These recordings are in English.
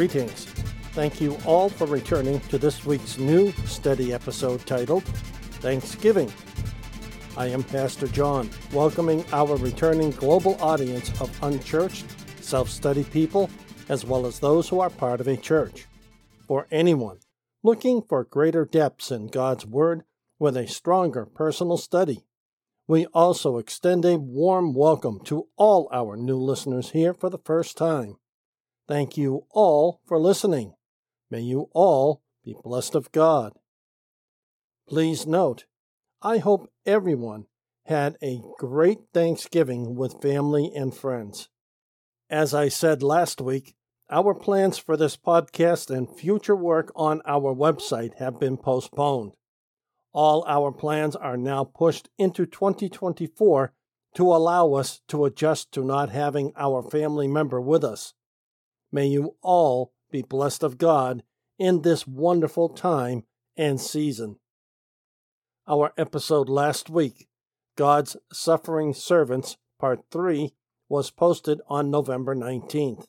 Greetings. Thank you all for returning to this week's new study episode titled Thanksgiving. I am Pastor John, welcoming our returning global audience of unchurched, self study people, as well as those who are part of a church. For anyone looking for greater depths in God's Word with a stronger personal study, we also extend a warm welcome to all our new listeners here for the first time. Thank you all for listening. May you all be blessed of God. Please note, I hope everyone had a great Thanksgiving with family and friends. As I said last week, our plans for this podcast and future work on our website have been postponed. All our plans are now pushed into 2024 to allow us to adjust to not having our family member with us. May you all be blessed of God in this wonderful time and season. Our episode last week, God's Suffering Servants, Part 3, was posted on November 19th.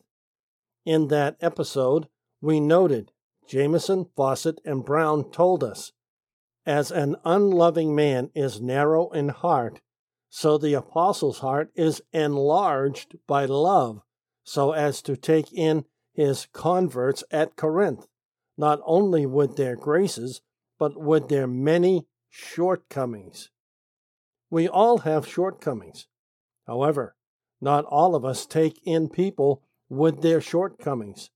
In that episode, we noted Jamieson, Fausset, and Brown told us, as an unloving man is narrow in heart, so the apostle's heart is enlarged by love so as to take in his converts at Corinth, not only with their graces, but with their many shortcomings. We all have shortcomings. However, not all of us take in people with their shortcomings.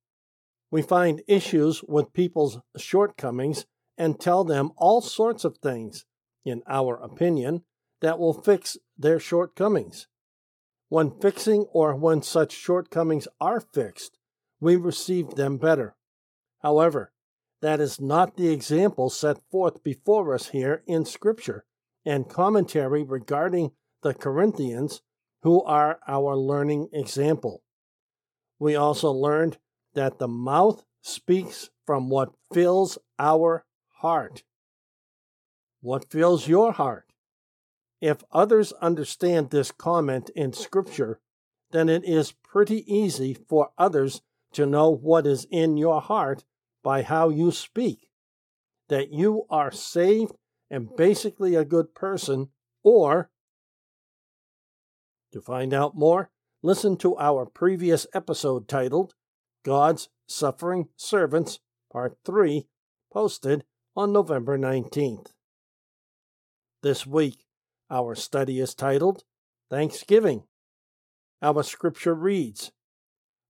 We find issues with people's shortcomings and tell them all sorts of things, in our opinion, that will fix their shortcomings. When fixing or when such shortcomings are fixed, we receive them better. However, that is not the example set forth before us here in Scripture and commentary regarding the Corinthians, who are our learning example. We also learned that the mouth speaks from what fills our heart. What fills your heart? If others understand this comment in Scripture, then it is pretty easy for others to know what is in your heart by how you speak. That you are saved and basically a good person, or to find out more, listen to our previous episode titled God's Suffering Servants, Part 3, posted on November 19th. This week, our study is titled Thanksgiving. Our scripture reads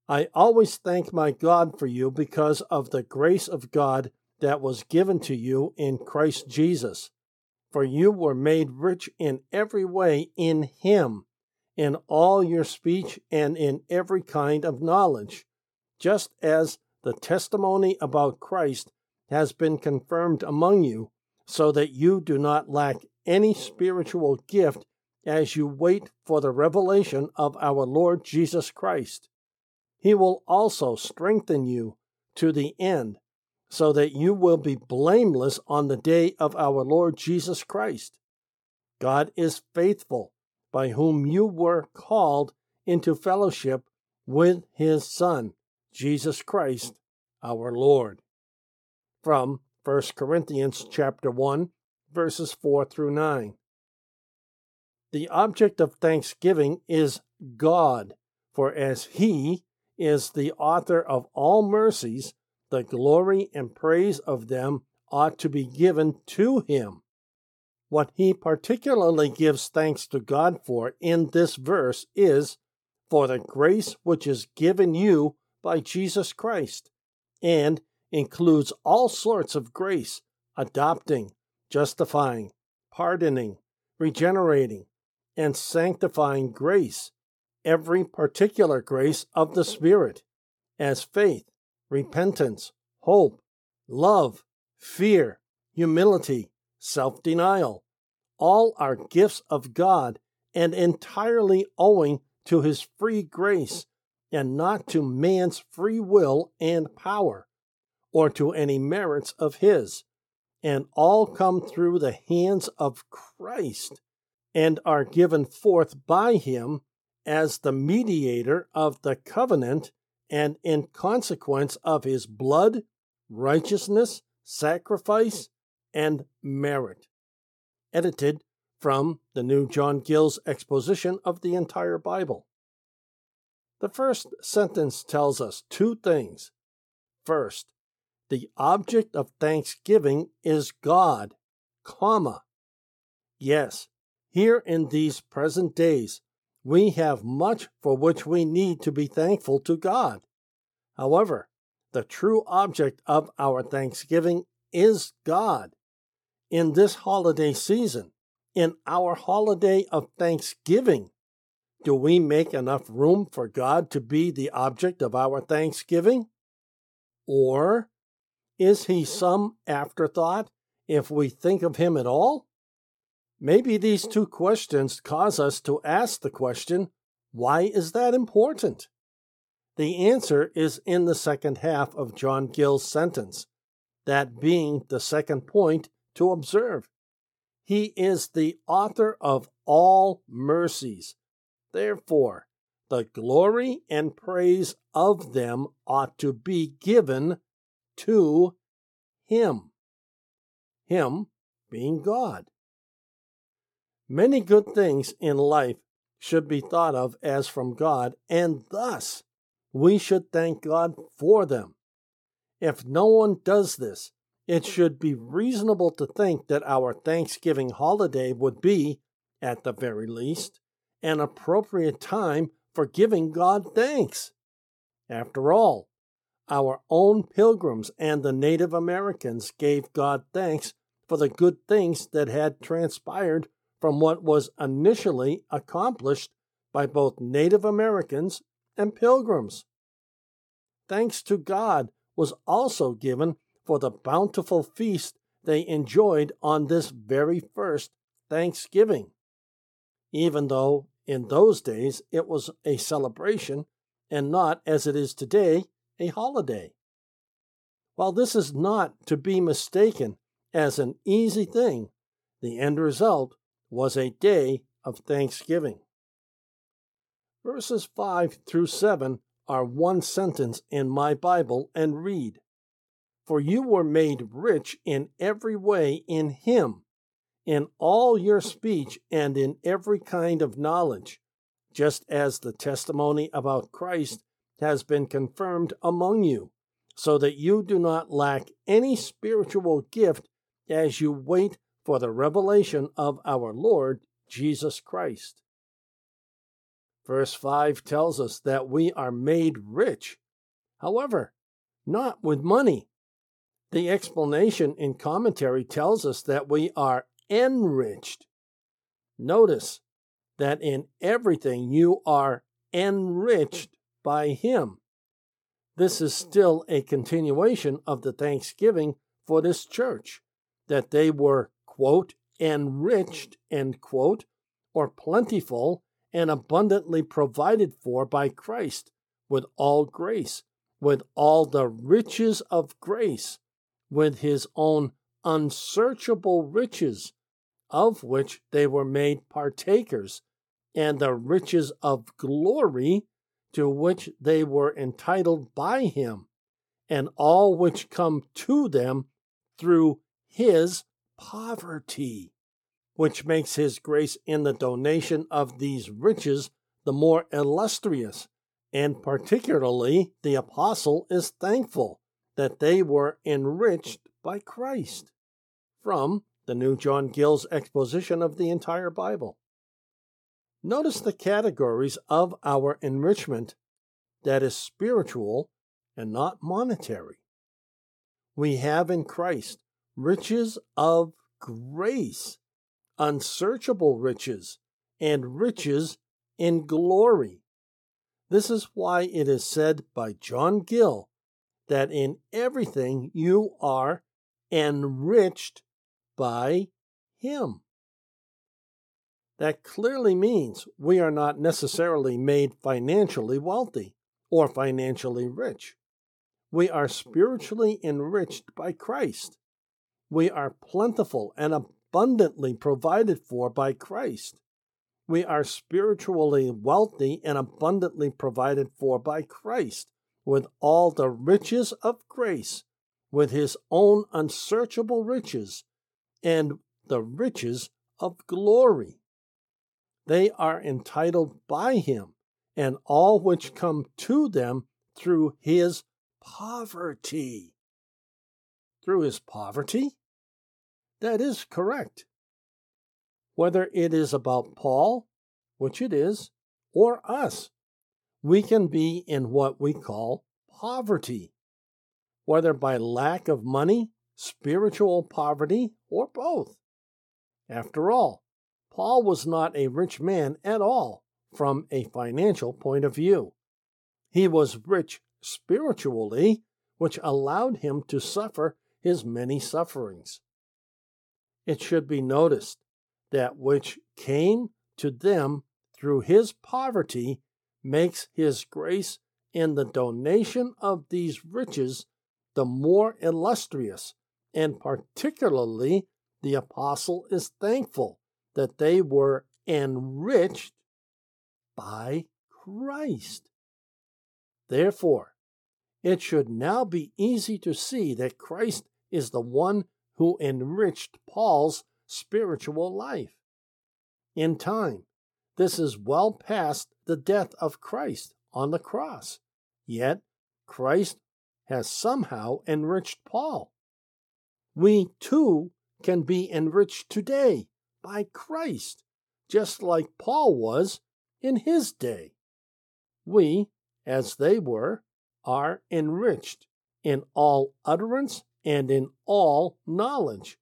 I always thank my God for you because of the grace of God that was given to you in Christ Jesus. For you were made rich in every way in Him, in all your speech and in every kind of knowledge, just as the testimony about Christ has been confirmed among you, so that you do not lack any spiritual gift as you wait for the revelation of our Lord Jesus Christ. He will also strengthen you to the end, so that you will be blameless on the day of our Lord Jesus Christ. God is faithful, by whom you were called into fellowship with his Son, Jesus Christ, our Lord from 1 Corinthians chapter 1 verses 4 through 9. The object of thanksgiving is God, for as he is the author of all mercies, the glory and praise of them ought to be given to him. What he particularly gives thanks to God for in this verse is for the grace which is given you by Jesus Christ, and includes all sorts of grace adopting, justifying, pardoning, regenerating, and sanctifying grace, every particular grace of the Spirit, as faith, repentance, hope, love, fear, humility, self denial. All are gifts of God and entirely owing to His free grace and not to man's free will and power or to any merits of his, and all come through the hands of Christ, and are given forth by him as the mediator of the covenant and in consequence of his blood, righteousness, sacrifice, and merit. Edited from the new John Gill's exposition of the entire Bible. The first sentence tells us two things. First, the object of thanksgiving is God, comma. Yes, here in these present days, we have much for which we need to be thankful to God. However, the true object of our thanksgiving is God. In this holiday season, in our holiday of thanksgiving, do we make enough room for God to be the object of our thanksgiving? Or is he some afterthought if we think of him at all? Maybe these two questions cause us to ask the question why is that important? The answer is in the second half of John Gill's sentence, that being the second point to observe. He is the author of all mercies. Therefore, the glory and praise of them ought to be given to Him. Him being God. Many good things in life should be thought of as from God, and thus we should thank God for them. If no one does this, it should be reasonable to think that our Thanksgiving holiday would be, at the very least, an appropriate time for giving God thanks. After all, our own pilgrims and the Native Americans gave God thanks for the good things that had transpired from what was initially accomplished by both Native Americans and pilgrims. Thanks to God was also given for the bountiful feast they enjoyed on this very first Thanksgiving, even though in those days it was a celebration and not, as it is today, a holiday. While this is not to be mistaken as an easy thing, the end result was a day of thanksgiving. Verses 5 through 7 are one sentence in my Bible and read For you were made rich in every way in Him, in all your speech and in every kind of knowledge, just as the testimony about Christ has been confirmed among you, so that you do not lack any spiritual gift as you wait for the revelation of our Lord Jesus Christ. Verse 5 tells us that we are made rich. However, not with money. The explanation in commentary tells us that we are enriched. Notice that in everything you are enriched by Him. This is still a continuation of the thanksgiving for this church, that they were, quote, enriched, end quote, or plentiful and abundantly provided for by Christ with all grace, with all the riches of grace, with his own unsearchable riches, of which they were made partakers, and the riches of glory to which they were entitled by him, and all which come to them through his poverty, which makes his grace in the donation of these riches the more illustrious. And particularly, the apostle is thankful that they were enriched by Christ. From the New John Gill's exposition of the entire Bible. Notice the categories of our enrichment that is spiritual and not monetary. We have in Christ riches of grace, unsearchable riches, and riches in glory. This is why it is said by John Gill that in everything you are enriched by Him. That clearly means we are not necessarily made financially wealthy or financially rich. We are spiritually enriched by Christ. We are plentiful and abundantly provided for by Christ. We are spiritually wealthy and abundantly provided for by Christ, with all the riches of grace, with his own unsearchable riches, and the riches of glory. They are entitled by him, and all which come to them through his poverty. Through his poverty? That is correct. Whether it is about Paul, which it is, or us, we can be in what we call poverty, whether by lack of money, spiritual poverty, or both. After all, Paul was not a rich man at all from a financial point of view. He was rich spiritually, which allowed him to suffer his many sufferings. It should be noticed that which came to them through his poverty makes his grace in the donation of these riches the more illustrious, and particularly the apostle is thankful that they were enriched by Christ. Therefore, it should now be easy to see that Christ is the one who enriched Paul's spiritual life. In time, this is well past the death of Christ on the cross. Yet, Christ has somehow enriched Paul. We too can be enriched today by Christ, just like Paul was in his day. We, as they were, are enriched in all utterance and in all knowledge,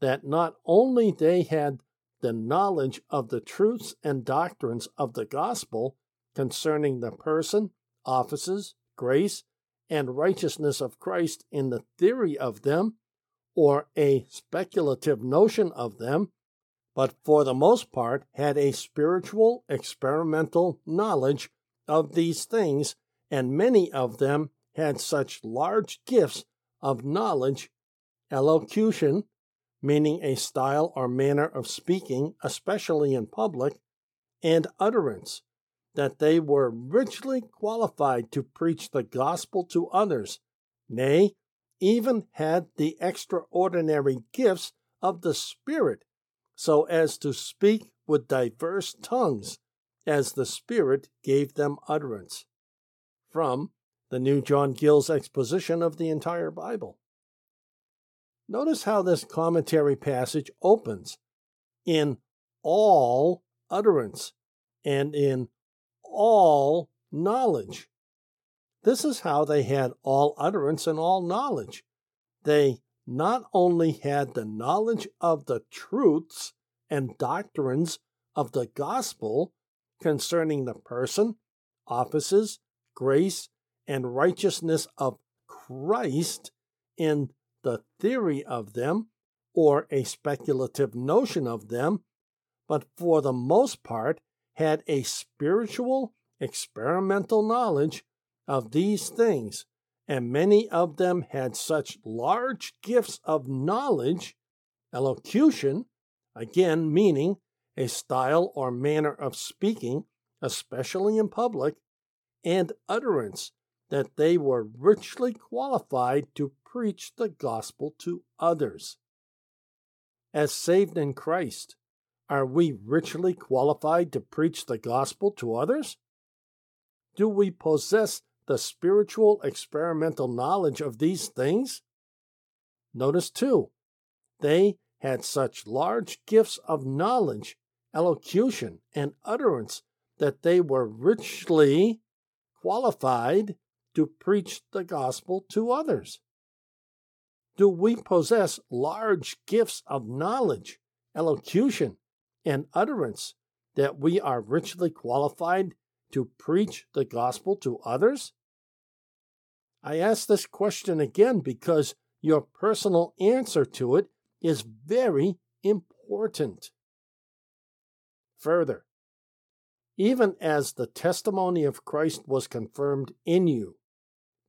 that not only they had the knowledge of the truths and doctrines of the gospel concerning the person, offices, grace, and righteousness of Christ in the theory of them, or a speculative notion of them, but for the most part had a spiritual experimental knowledge of these things, and many of them had such large gifts of knowledge, elocution, meaning a style or manner of speaking, especially in public, and utterance, that they were richly qualified to preach the gospel to others, nay, even had the extraordinary gifts of the Spirit, so as to speak with diverse tongues, as the Spirit gave them utterance. From the New John Gill's exposition of the entire Bible. Notice how this commentary passage opens in all utterance and in all knowledge. This is how they had all utterance and all knowledge. They not only had the knowledge of the truths and doctrines of the gospel concerning the person, offices, grace, and righteousness of Christ in the theory of them or a speculative notion of them, but for the most part had a spiritual, experimental knowledge of these things, and many of them had such large gifts of knowledge, elocution, again meaning a style or manner of speaking, especially in public, and utterance, that they were richly qualified to preach the gospel to others. As saved in Christ, are we richly qualified to preach the gospel to others? Do we possess the spiritual experimental knowledge of these things? Notice too, they had such large gifts of knowledge, elocution, and utterance that they were richly qualified to preach the gospel to others do we possess large gifts of knowledge, elocution, and utterance that we are richly qualified to preach the gospel to others? I ask this question again because your personal answer to it is very important. Further, even as the testimony of Christ was confirmed in you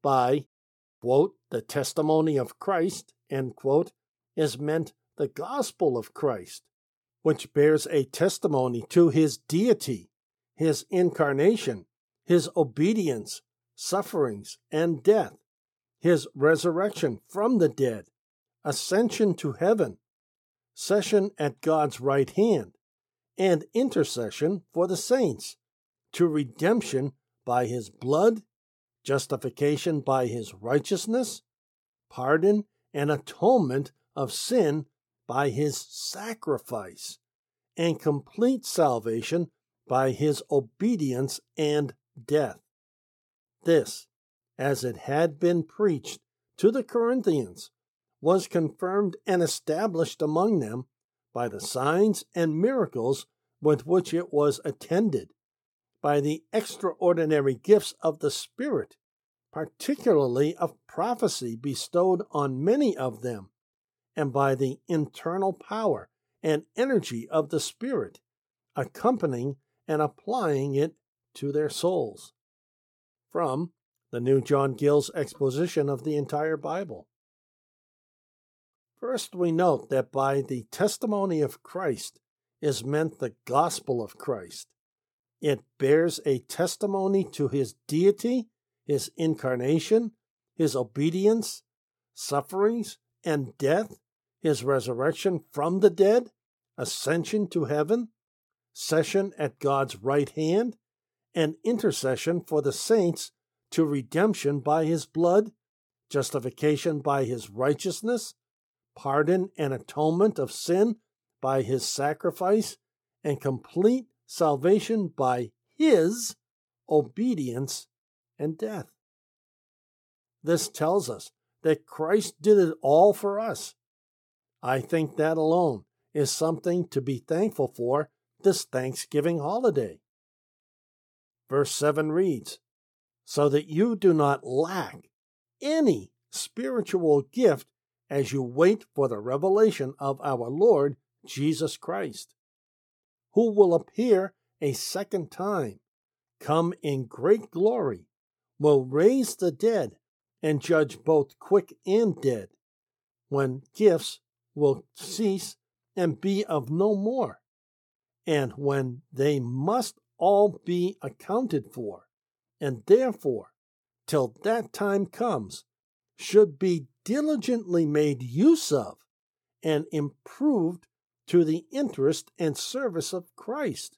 by quote, the testimony of Christ, end quote, is meant the gospel of Christ, which bears a testimony to his deity, his incarnation, his obedience, sufferings, and death, his resurrection from the dead, ascension to heaven, session at God's right hand, and intercession for the saints, to redemption by his blood, justification by his righteousness, pardon and atonement of sin by his sacrifice, and complete salvation by his obedience and death. This, as it had been preached to the Corinthians, was confirmed and established among them by the signs and miracles with which it was attended, by the extraordinary gifts of the Spirit, particularly of prophecy bestowed on many of them, and by the internal power and energy of the Spirit, accompanying and applying it to their souls. From the New John Gill's exposition of the entire Bible. First, we note that by the testimony of Christ is meant the gospel of Christ. It bears a testimony to his deity, his incarnation, his obedience, sufferings, and death, his resurrection from the dead, ascension to heaven, session at God's right hand, and intercession for the saints to redemption by his blood, justification by his righteousness, pardon and atonement of sin by his sacrifice, and complete salvation by his obedience and death. This tells us that Christ did it all for us. I think that alone is something to be thankful for this Thanksgiving holiday. Verse 7 reads, So that you do not lack any spiritual gift as you wait for the revelation of our Lord Jesus Christ, who will appear a second time, come in great glory, will raise the dead, and judge both quick and dead, when gifts will cease and be of no more, and when they must all be accounted for, and therefore, till that time comes, should be diligently made use of and improved to the interest and service of Christ,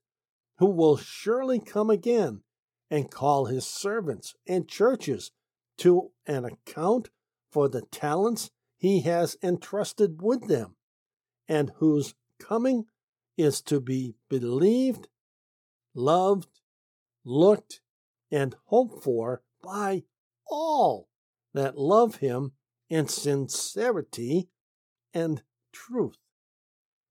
who will surely come again and call his servants and churches to an account for the talents he has entrusted with them, and whose coming is to be believed, loved, looked, and hoped for by all that love him in sincerity and truth.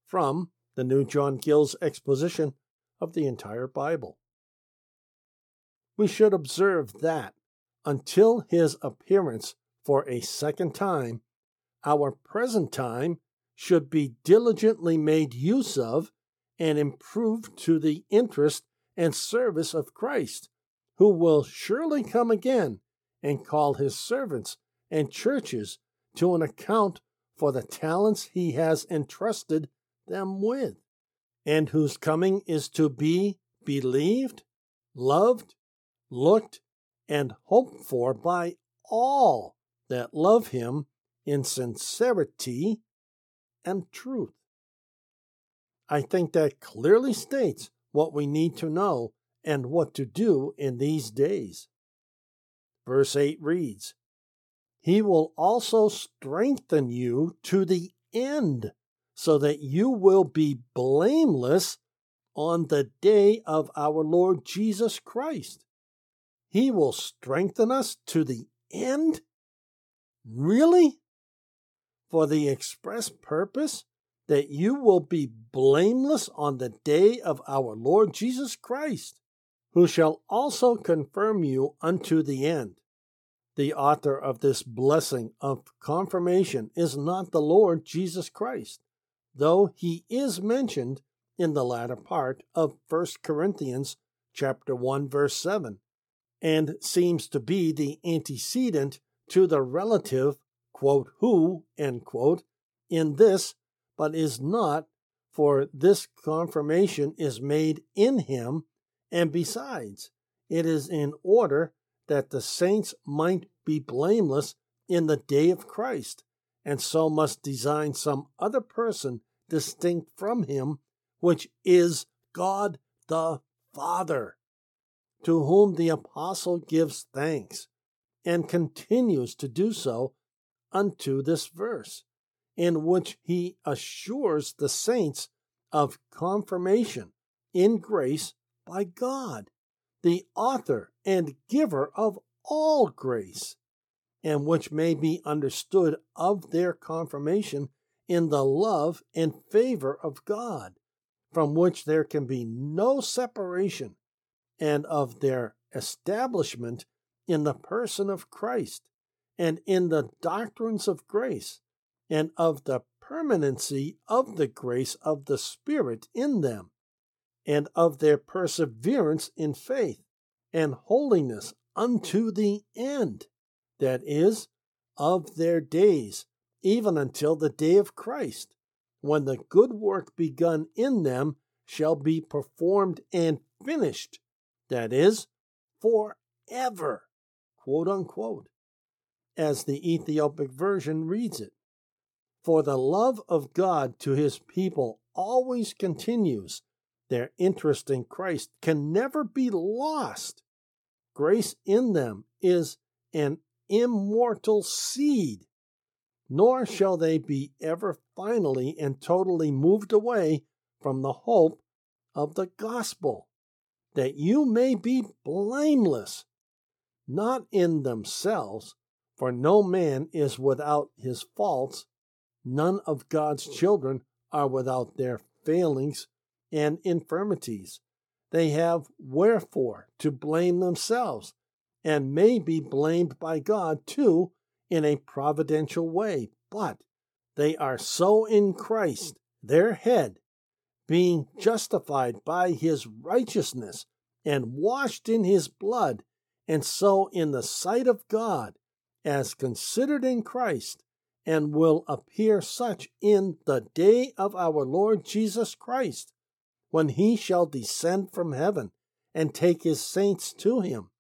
From the New John Gill's exposition of the entire Bible. We should observe that until his appearance for a second time, our present time should be diligently made use of and improved to the interest and service of Christ, who will surely come again and call his servants and churches to an account for the talents he has entrusted them with, and whose coming is to be believed, loved, looked, and hoped for by all that love him in sincerity and truth. I think that clearly states what we need to know and what to do in these days. Verse 8 reads, he will also strengthen you to the end, so that you will be blameless on the day of our Lord Jesus Christ. He will strengthen us to the end? Really? For the express purpose that you will be blameless on the day of our Lord Jesus Christ, who shall also confirm you unto the end. The author of this blessing of confirmation is not the Lord Jesus Christ, though he is mentioned in the latter part of 1 Corinthians chapter 1 verse 7 and seems to be the antecedent to the relative quote who end quote in this but is not for this confirmation is made in him and besides it is in order that the saints might be blameless in the day of Christ, and so must design some other person distinct from him, which is God the Father, to whom the apostle gives thanks, and continues to do so unto this verse, in which he assures the saints of confirmation in grace by God, the author and giver of all grace, and which may be understood of their confirmation in the love and favor of God, from which there can be no separation, and of their establishment in the person of Christ, and in the doctrines of grace, and of the permanency of the grace of the Spirit in them, and of their perseverance in faith and holiness unto the end, that is, of their days, even until the day of Christ, when the good work begun in them shall be performed and finished, that is, forever, quote unquote, as the Ethiopic version reads it. For the love of God to his people always continues. Their interest in Christ can never be lost. Grace in them is an immortal seed, nor shall they be ever finally and totally moved away from the hope of the gospel, that you may be blameless, not in themselves, for no man is without his faults, none of God's children are without their failings and infirmities. They have wherefore to blame themselves, and may be blamed by God too in a providential way. But they are so in Christ, their head, being justified by his righteousness and washed in his blood, and so in the sight of God, as considered in Christ, and will appear such in the day of our Lord Jesus Christ, when he shall descend from heaven and take his saints to him,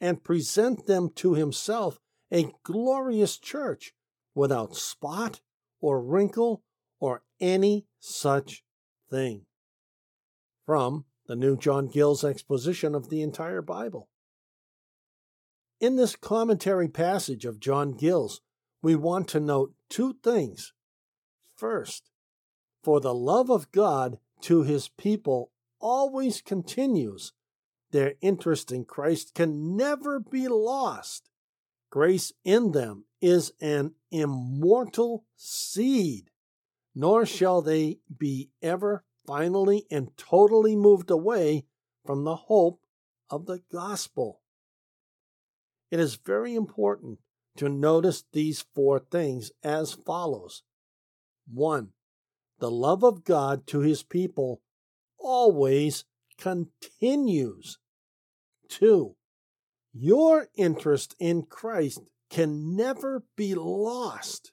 and present them to himself a glorious church without spot or wrinkle or any such thing. From the New John Gill's exposition of the entire Bible. In this commentary passage of John Gill's, we want to note two things. First, for the love of God to his people always continues. Their interest in Christ can never be lost. Grace in them is an immortal seed, nor shall they be ever finally and totally moved away from the hope of the gospel. It is very important to notice these four things as follows 1 the love of God to his people always continues. Two, your interest in Christ can never be lost.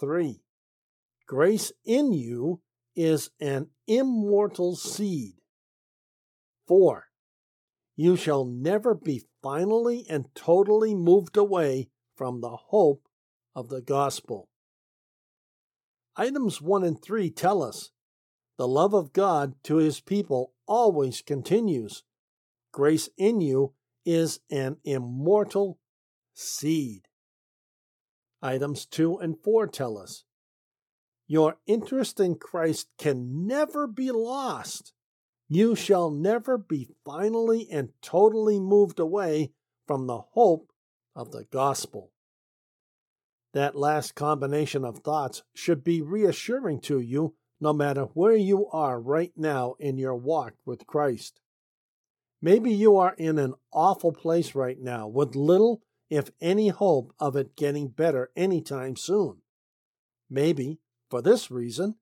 Three, grace in you is an immortal seed. Four, you shall never be finally and totally moved away from the hope of the gospel. Items 1 and 3 tell us the love of God to his people always continues. Grace in you is an immortal seed. Items 2 and 4 tell us your interest in Christ can never be lost. You shall never be finally and totally moved away from the hope of the gospel. That last combination of thoughts should be reassuring to you no matter where you are right now in your walk with Christ. Maybe you are in an awful place right now with little, if any, hope of it getting better anytime soon. Maybe, for this reason,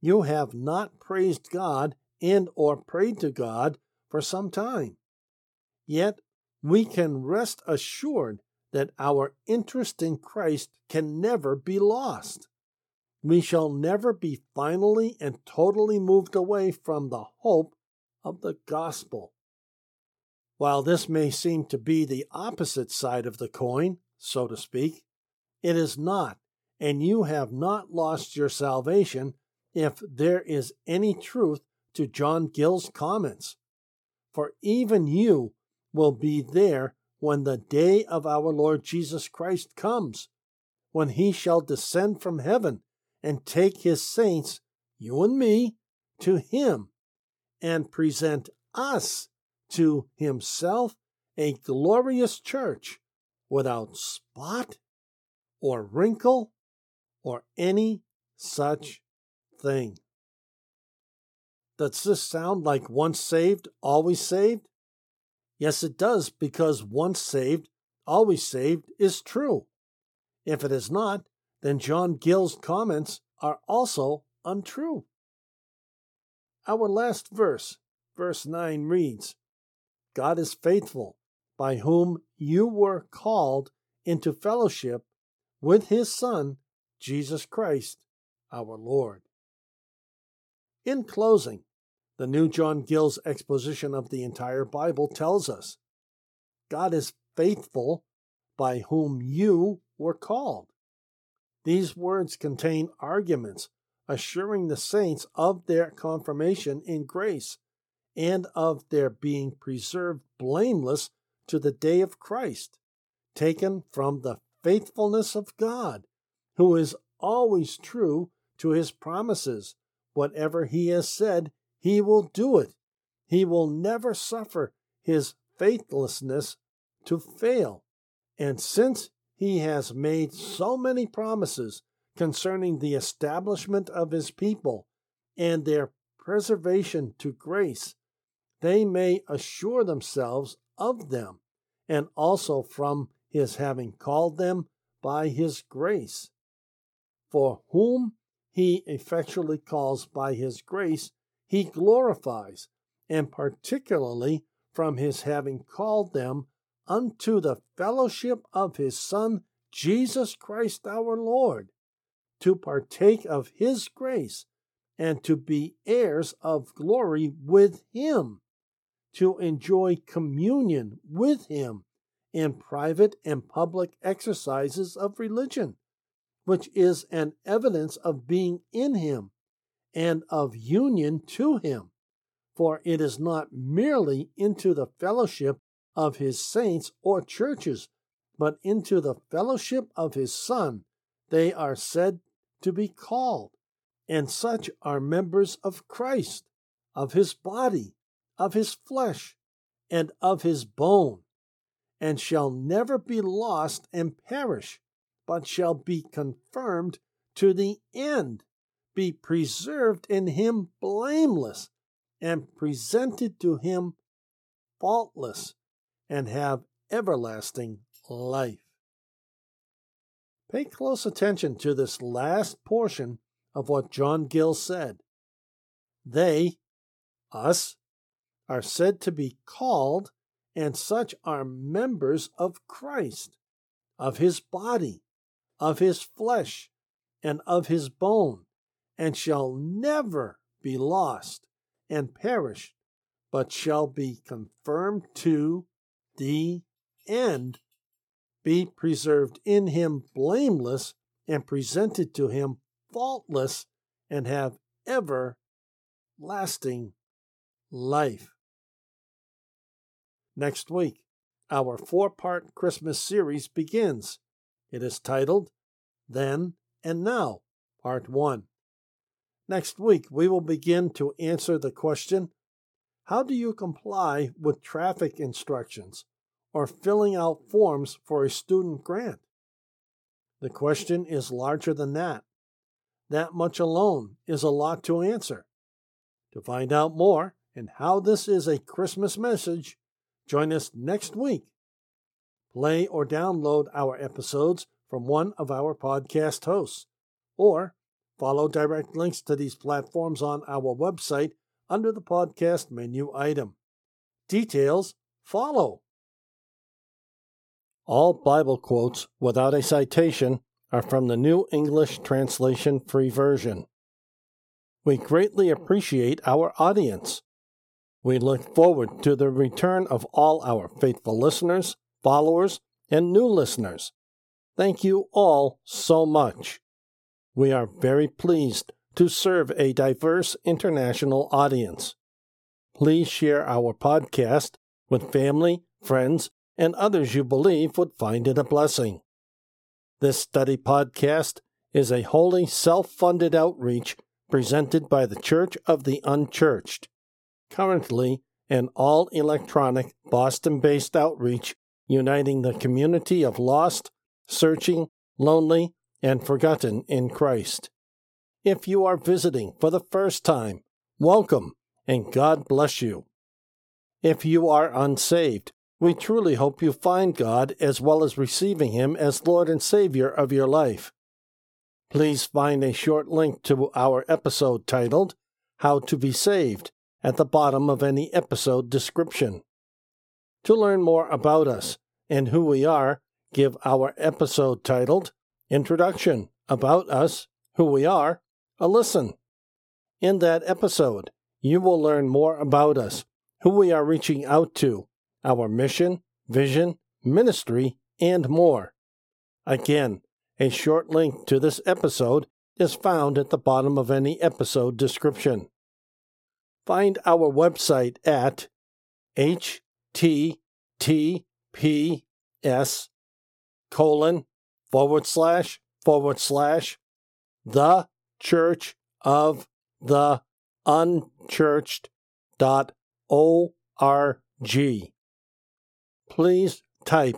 you have not praised God and or prayed to God for some time. Yet, we can rest assured that our interest in Christ can never be lost. We shall never be finally and totally moved away from the hope of the gospel. While this may seem to be the opposite side of the coin, so to speak, it is not, and you have not lost your salvation if there is any truth to John Gill's comments. For even you will be there when the day of our Lord Jesus Christ comes, when he shall descend from heaven and take his saints, you and me, to him and present us to himself a glorious church without spot or wrinkle or any such thing. Does this sound like once saved, always saved? Yes, it does, because once saved, always saved is true. If it is not, then John Gill's comments are also untrue. Our last verse, verse 9, reads God is faithful, by whom you were called into fellowship with his Son, Jesus Christ, our Lord. In closing, the new John Gill's exposition of the entire Bible tells us God is faithful by whom you were called. These words contain arguments assuring the saints of their confirmation in grace and of their being preserved blameless to the day of Christ, taken from the faithfulness of God, who is always true to his promises. Whatever he has said, he will do it. He will never suffer his faithlessness to fail. And since he has made so many promises concerning the establishment of his people and their preservation to grace, they may assure themselves of them, and also from his having called them by his grace. For whom he effectually calls by his grace, he glorifies, and particularly from his having called them unto the fellowship of his Son, Jesus Christ our Lord, to partake of his grace, and to be heirs of glory with him, to enjoy communion with him in private and public exercises of religion, which is an evidence of being in him and of union to him. For it is not merely into the fellowship of his saints or churches, but into the fellowship of his Son they are said to be called. And such are members of Christ, of his body, of his flesh, and of his bone, and shall never be lost and perish, but shall be confirmed to the end be preserved in him blameless and presented to him faultless and have everlasting life. Pay close attention to this last portion of what John Gill said. They, us, are said to be called, and such are members of Christ, of his body, of his flesh, and of his bone, and shall never be lost and perish, but shall be confirmed to the end, be preserved in him blameless, and presented to him faultless, and have everlasting life. Next week, our four part Christmas series begins. It is titled Then and Now, Part 1. Next week, we will begin to answer the question How do you comply with traffic instructions or filling out forms for a student grant? The question is larger than that. That much alone is a lot to answer. To find out more and how this is a Christmas message, join us next week. Play or download our episodes from one of our podcast hosts, or Follow direct links to these platforms on our website under the podcast menu item. Details follow. All Bible quotes without a citation are from the New English Translation Free Version. We greatly appreciate our audience. We look forward to the return of all our faithful listeners, followers, and new listeners. Thank you all so much. We are very pleased to serve a diverse international audience. Please share our podcast with family, friends, and others you believe would find it a blessing. This study podcast is a wholly self funded outreach presented by the Church of the Unchurched, currently an all electronic Boston based outreach uniting the community of lost, searching, lonely, and forgotten in Christ. If you are visiting for the first time, welcome and God bless you. If you are unsaved, we truly hope you find God as well as receiving Him as Lord and Savior of your life. Please find a short link to our episode titled How to Be Saved at the bottom of any episode description. To learn more about us and who we are, give our episode titled Introduction About Us, Who We Are, a listen. In that episode, you will learn more about us, who we are reaching out to, our mission, vision, ministry, and more. Again, a short link to this episode is found at the bottom of any episode description. Find our website at https colon forward slash forward slash the church of the unchurched dot org. Please type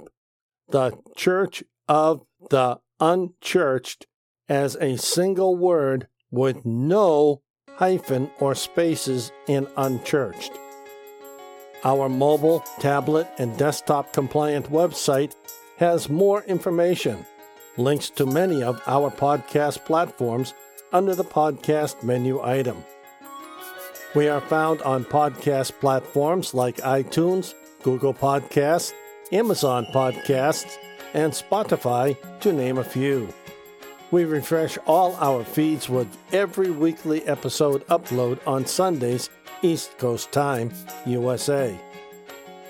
the church of the unchurched as a single word with no hyphen or spaces in unchurched. Our mobile, tablet, and desktop compliant website has more information, links to many of our podcast platforms under the podcast menu item. We are found on podcast platforms like iTunes, Google Podcasts, Amazon Podcasts, and Spotify, to name a few. We refresh all our feeds with every weekly episode upload on Sundays, East Coast Time, USA.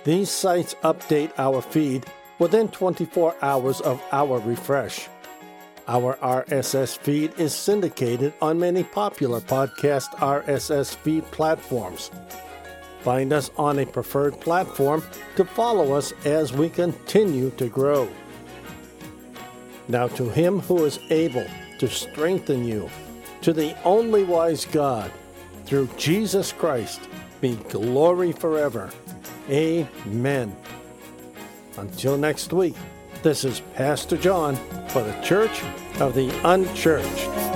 These sites update our feed within 24 hours of our refresh. Our RSS feed is syndicated on many popular podcast RSS feed platforms. Find us on a preferred platform to follow us as we continue to grow. Now to him who is able to strengthen you, to the only wise God, through Jesus Christ, be glory forever. Amen. Until next week, this is Pastor John for the Church of the Unchurched.